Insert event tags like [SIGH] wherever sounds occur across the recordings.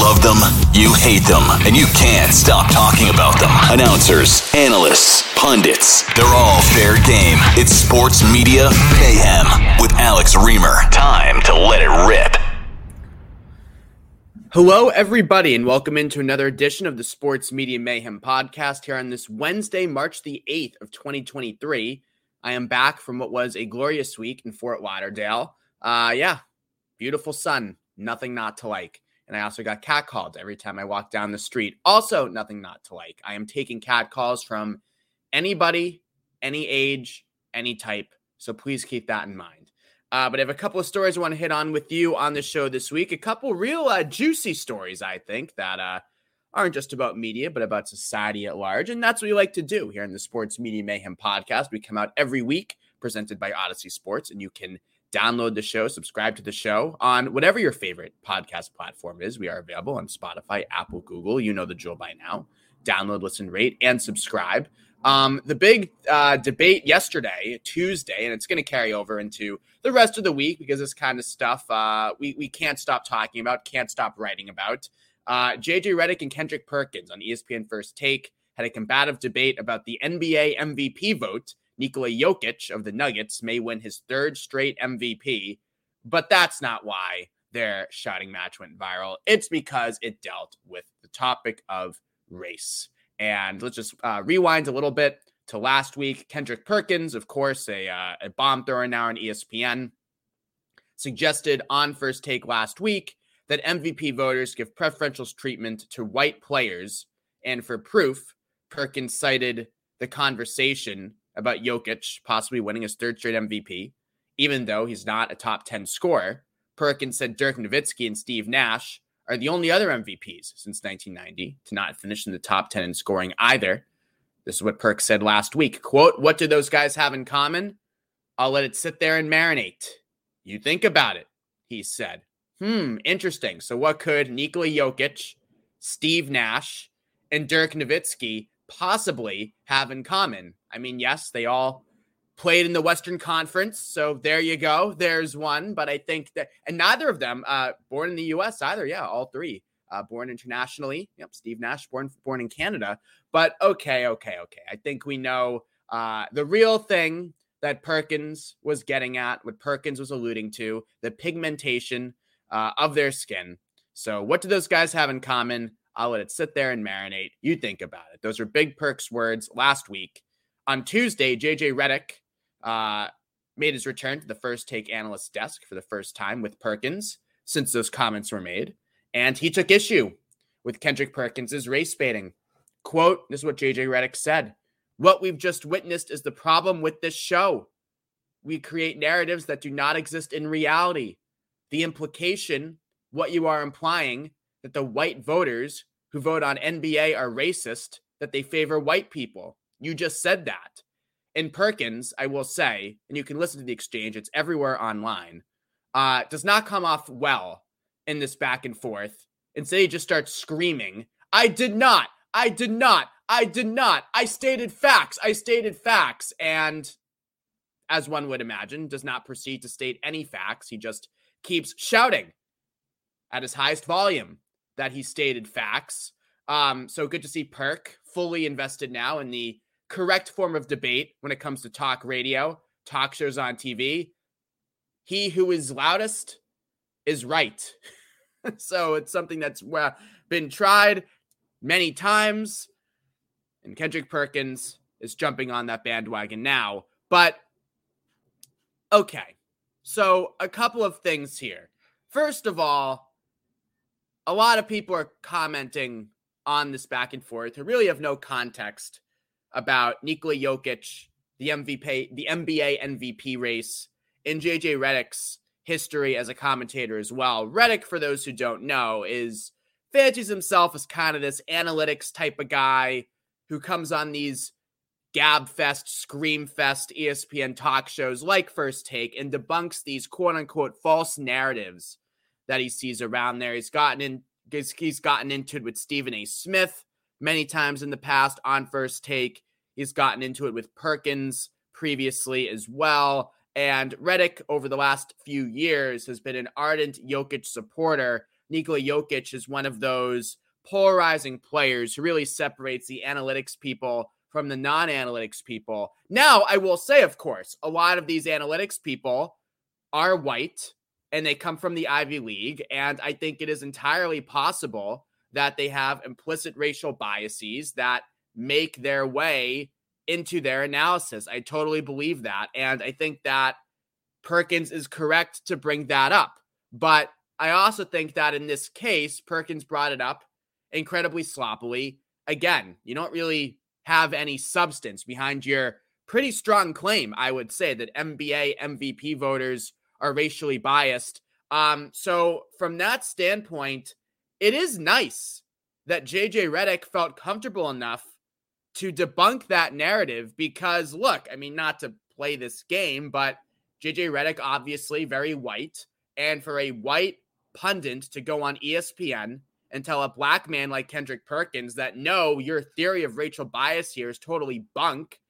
love them, you hate them, and you can't stop talking about them. Announcers, analysts, pundits, they're all fair game. It's Sports Media Mayhem with Alex Reimer. Time to let it rip. Hello, everybody, and welcome into another edition of the Sports Media Mayhem podcast here on this Wednesday, March the 8th of 2023. I am back from what was a glorious week in Fort Lauderdale. Uh, yeah, beautiful sun, nothing not to like. And I also got catcalled every time I walk down the street. Also, nothing not to like. I am taking cat calls from anybody, any age, any type. So please keep that in mind. Uh, but I have a couple of stories I want to hit on with you on the show this week. A couple real uh, juicy stories, I think, that uh, aren't just about media, but about society at large. And that's what we like to do here in the Sports Media Mayhem podcast. We come out every week, presented by Audacy Sports, and you can download the show, subscribe to the show on whatever your favorite podcast platform is. We are available on Spotify, Apple, Google. You know the drill by now. Download, listen, rate, and subscribe. Um, the big uh, debate yesterday, Tuesday, and it's going to carry over into the rest of the week because this kind of stuff uh, we, we can't stop talking about, can't stop writing about. Uh, JJ Redick and Kendrick Perkins on ESPN First Take had a combative debate about the NBA MVP vote Nikola Jokic of the Nuggets may win his third straight MVP, but that's not why their shouting match went viral. It's because it dealt with the topic of race. And let's just uh, rewind a little bit to last week. Kendrick Perkins, of course, a, uh, a bomb thrower now on ESPN, suggested on first take last week that MVP voters give preferential treatment to white players. And for proof, Perkins cited the conversation about Jokic possibly winning his third straight MVP, even though he's not a top 10 scorer. Perkins said Dirk Nowitzki and Steve Nash are the only other MVPs since 1990 to not finish in the top 10 in scoring either. This is what Perk said last week. Quote, what do those guys have in common? I'll let it sit there and marinate. You think about it, he said. Hmm, interesting. So what could Nikola Jokic, Steve Nash, and Dirk Nowitzki possibly have in common? I mean, yes, they all played in the Western Conference, so there you go. There's one, but I think that, and neither of them uh, born in the U.S. either. Yeah, all three uh, born internationally. Yep, Steve Nash born born in Canada. But okay, okay, okay. I think we know uh, the real thing that Perkins was getting at, what Perkins was alluding to, the pigmentation uh, of their skin. So, what do those guys have in common? I'll let it sit there and marinate. You think about it. Those are big perks words last week. On Tuesday, JJ Redick uh, made his return to the first take analyst desk for the first time with Perkins since those comments were made. And he took issue with Kendrick Perkins' race baiting. Quote, this is what JJ Redick said. What we've just witnessed is the problem with this show. We create narratives that do not exist in reality. The implication, what you are implying, that the white voters who vote on NBA are racist, that they favor white people. You just said that. In Perkins, I will say, and you can listen to the exchange, it's everywhere online, uh, does not come off well in this back and forth. Instead, he just starts screaming, I did not, I did not, I did not, I stated facts, I stated facts. And as one would imagine, does not proceed to state any facts. He just keeps shouting at his highest volume that he stated facts. Um, so good to see Perk fully invested now in the correct form of debate when it comes to talk radio, talk shows on TV. He who is loudest is right. [LAUGHS] so it's something that's uh, been tried many times. And Kendrick Perkins is jumping on that bandwagon now. But okay. So a couple of things here. First of all, a lot of people are commenting on this back and forth who really have no context about Nikola Jokic, the MVP, the NBA MVP race, and JJ Redick's history as a commentator as well. Redick, for those who don't know, is fancies himself as kind of this analytics type of guy who comes on these gab fest, scream fest, ESPN talk shows like First Take and debunks these quote unquote false narratives that he sees around there. He's gotten in he's gotten into it with Stephen A. Smith many times in the past on First Take. He's gotten into it with Perkins previously as well. And Redick, over the last few years, has been an ardent Jokic supporter, Nikola Jokic is one of those polarizing players who really separates the analytics people from the non analytics people. Now, I will say, of course, a lot of these analytics people are white and they come from the Ivy League. And I think it is entirely possible that they have implicit racial biases that make their way into their analysis. I totally believe that. And I think that Perkins is correct to bring that up. But I also think that in this case, Perkins brought it up incredibly sloppily. Again, you don't really have any substance behind your pretty strong claim, I would say, that NBA MVP voters are racially biased. Um, so from that standpoint, it is nice that JJ Redick felt comfortable enough to debunk that narrative because look, I mean, not to play this game, but JJ Redick obviously very white, and for a white pundit to go on ESPN and tell a black man like Kendrick Perkins that no, your theory of racial bias here is totally bunk.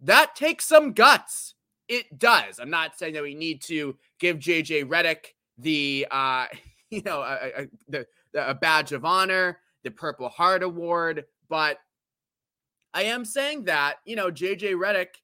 That takes some guts. It does. I'm not saying that we need to give JJ Redick the uh you know a, a, the, a badge of honor, the Purple Heart Award, but I am saying that you know JJ Redick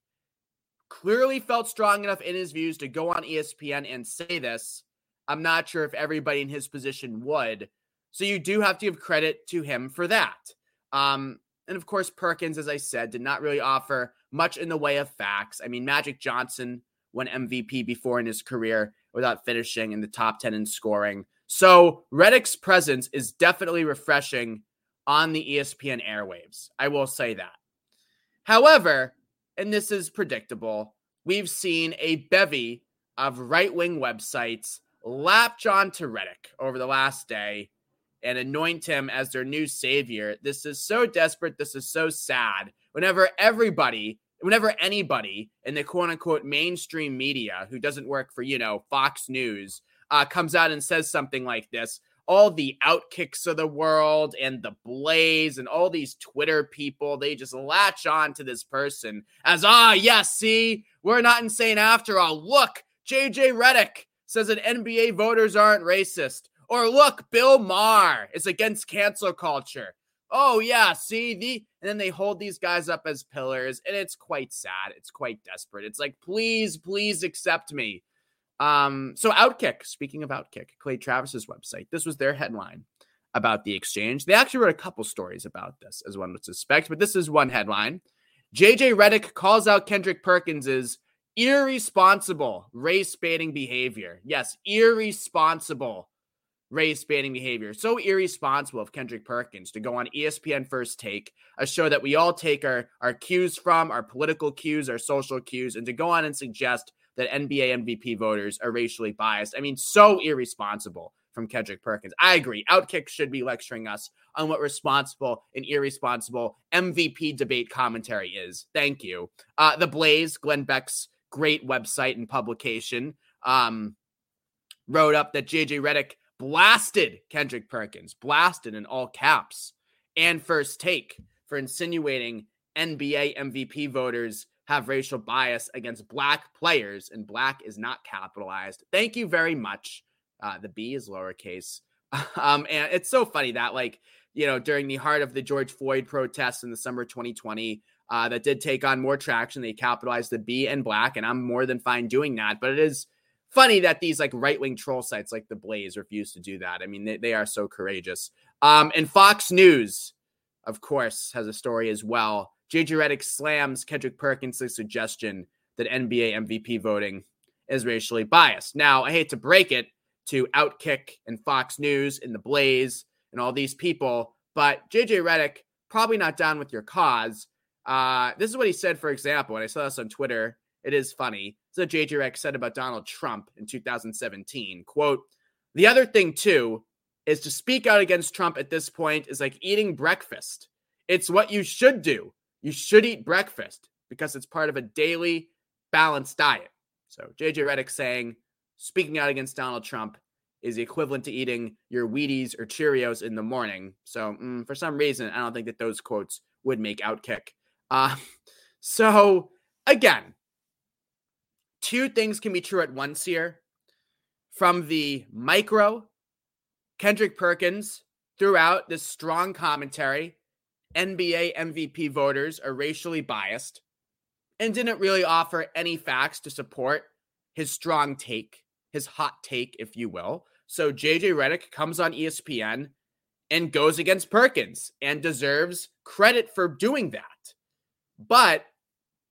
clearly felt strong enough in his views to go on ESPN and say this. I'm not sure if everybody in his position would. So you do have to give credit to him for that. Um, and of course, Perkins, as I said, did not really offer much in the way of facts. I mean, Magic Johnson won MVP before in his career without finishing in the top 10 in scoring. So Redick's presence is definitely refreshing on the ESPN airwaves. I will say that. However, and this is predictable, we've seen a bevy of right wing websites lap John to Redick over the last day and anoint him as their new savior. This is so desperate. This is so sad. Whenever everybody, whenever anybody in the quote unquote mainstream media who doesn't work for, you know, Fox News uh, comes out and says something like this, all the outkicks of the world and the blaze and all these Twitter people, they just latch on to this person as, ah, yes, see, we're not insane after all. Look, JJ Redick says that NBA voters aren't racist. Or look, Bill Maher is against cancel culture. Oh yeah, see the and then they hold these guys up as pillars and it's quite sad. It's quite desperate. It's like please, please accept me. Um so Outkick, speaking of Outkick, Clay Travis's website. This was their headline about the exchange. They actually wrote a couple stories about this as one would suspect, but this is one headline. JJ Redick calls out Kendrick Perkins's irresponsible race baiting behavior. Yes, irresponsible race banning behavior. So irresponsible of Kendrick Perkins to go on ESPN First Take, a show that we all take our, our cues from, our political cues, our social cues, and to go on and suggest that NBA MVP voters are racially biased. I mean, so irresponsible from Kendrick Perkins. I agree. Outkick should be lecturing us on what responsible and irresponsible MVP debate commentary is. Thank you. Uh, the Blaze, Glenn Beck's great website and publication, um, wrote up that JJ Redick blasted Kendrick Perkins, blasted in all caps, and first take for insinuating NBA MVP voters have racial bias against black players, and black is not capitalized. Thank you very much. Uh, the B is lowercase. [LAUGHS] um, and it's so funny that, like, you know, during the heart of the George Floyd protests in the summer 2020, uh, that did take on more traction. They capitalized the B and black, and I'm more than fine doing that. But it is funny that these like right wing troll sites like the Blaze refuse to do that. I mean, they, they are so courageous. Um, and Fox News, of course, has a story as well. JJ Redick slams Kendrick Perkins' suggestion that NBA MVP voting is racially biased. Now, I hate to break it to Outkick and Fox News and the Blaze and all these people, but JJ Redick probably not down with your cause. Uh, this is what he said, for example, and I saw this on Twitter. It is funny. So JJ Redick said about Donald Trump in 2017. Quote, the other thing too is to speak out against Trump at this point is like eating breakfast. It's what you should do. You should eat breakfast because it's part of a daily balanced diet. So JJ Redick saying speaking out against Donald Trump is the equivalent to eating your Wheaties or Cheerios in the morning. So mm, for some reason, I don't think that those quotes would make Outkick. Uh, [LAUGHS] so again, two things can be true at once here from the micro Kendrick Perkins throughout this strong commentary. NBA MVP voters are racially biased and didn't really offer any facts to support his strong take, his hot take, if you will. So JJ Redick comes on ESPN and goes against Perkins and deserves credit for doing that. But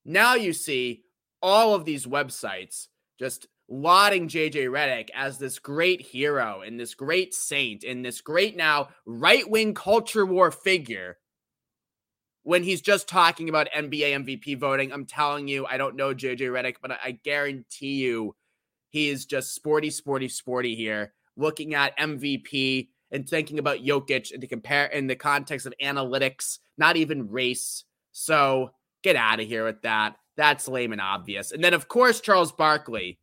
now you see all of these websites just lauding JJ Redick as this great hero and this great saint and this great now right wing culture war figure when he's just talking about NBA MVP voting. I'm telling you, I don't know JJ Redick, but I guarantee you he is just sporty, sporty, sporty here, looking at MVP and thinking about Jokic and to compare in the context of analytics, not even race. So get out of here with that. That's lame and obvious. And then, of course, Charles Barkley,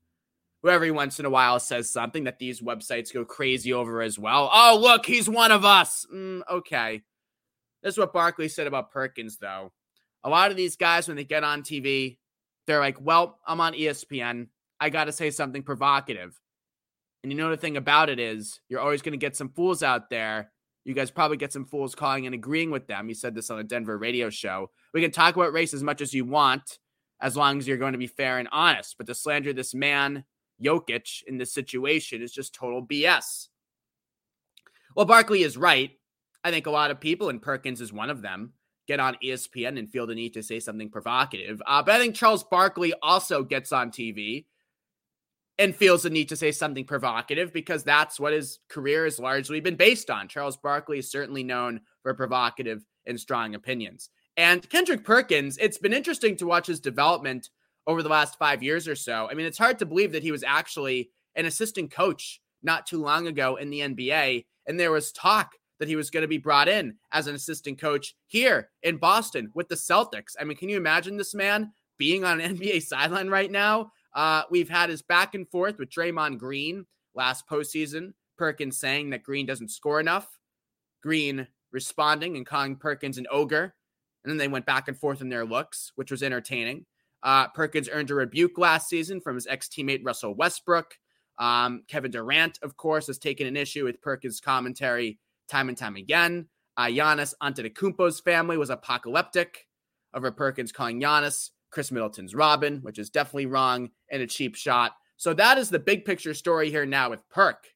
who every once in a while says something that these websites go crazy over as well. Oh, look, he's one of us. Mm, okay. This is what Barkley said about Perkins, though. A lot of these guys, when they get on TV, they're like, well, I'm on ESPN. I got to say something provocative. And you know the thing about it is you're always going to get some fools out there. You guys probably get some fools calling and agreeing with them. You said this on a Denver radio show. We can talk about race as much as you want, as long as you're going to be fair and honest. But to slander this man, Jokic, in this situation is just total BS. Well, Barkley is right. I think a lot of people, and Perkins is one of them, get on ESPN and feel the need to say something provocative. Uh, but I think Charles Barkley also gets on TV and feels the need to say something provocative because that's what his career has largely been based on. Charles Barkley is certainly known for provocative and strong opinions. And Kendrick Perkins, it's been interesting to watch his development over the last five years or so. I mean, it's hard to believe that he was actually an assistant coach not too long ago in the NBA. And there was talk that he was going to be brought in as an assistant coach here in Boston with the Celtics. I mean, can you imagine this man being on an [LAUGHS] NBA sideline right now? Uh, we've had his back and forth with Draymond Green last postseason. Perkins saying that Green doesn't score enough. Green responding and calling Perkins an ogre. And then they went back and forth in their looks, which was entertaining. Uh, Perkins earned a rebuke last season from his ex teammate Russell Westbrook. Um, Kevin Durant, of course, has taken an issue with Perkins' commentary time and time again. Uh, Giannis Antetokounmpo's family was apocalyptic over Perkins calling Giannis Khris Middleton's Robin, which is definitely wrong and a cheap shot. So that is the big picture story here now with Perk.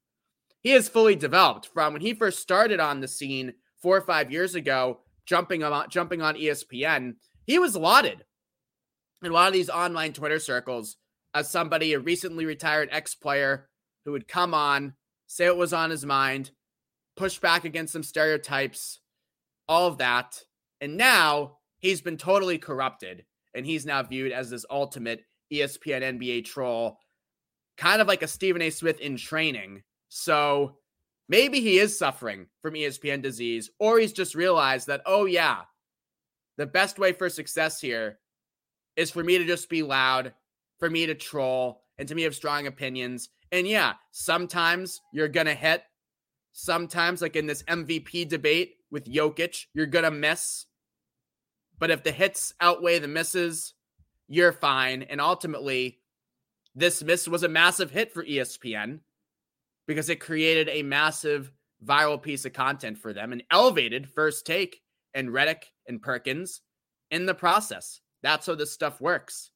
He has fully developed from when he first started on the scene four or five years ago, jumping on jumping on ESPN. He was lauded in a lot of these online Twitter circles as somebody, a recently retired ex player who would come on, say what was on his mind, push back against some stereotypes, all of that. And now he's been totally corrupted and he's now viewed as this ultimate ESPN NBA troll, kind of like a Stephen A. Smith in training. So maybe he is suffering from ESPN disease, or he's just realized that, oh, yeah, the best way for success here is for me to just be loud, for me to troll, and to me have strong opinions. And yeah, sometimes you're going to hit. Sometimes, like in this MVP debate with Jokic, you're going to miss. But if the hits outweigh the misses, you're fine. And ultimately, this miss was a massive hit for ESPN because it created a massive viral piece of content for them and elevated First Take and Redick and Perkins in the process. That's how this stuff works.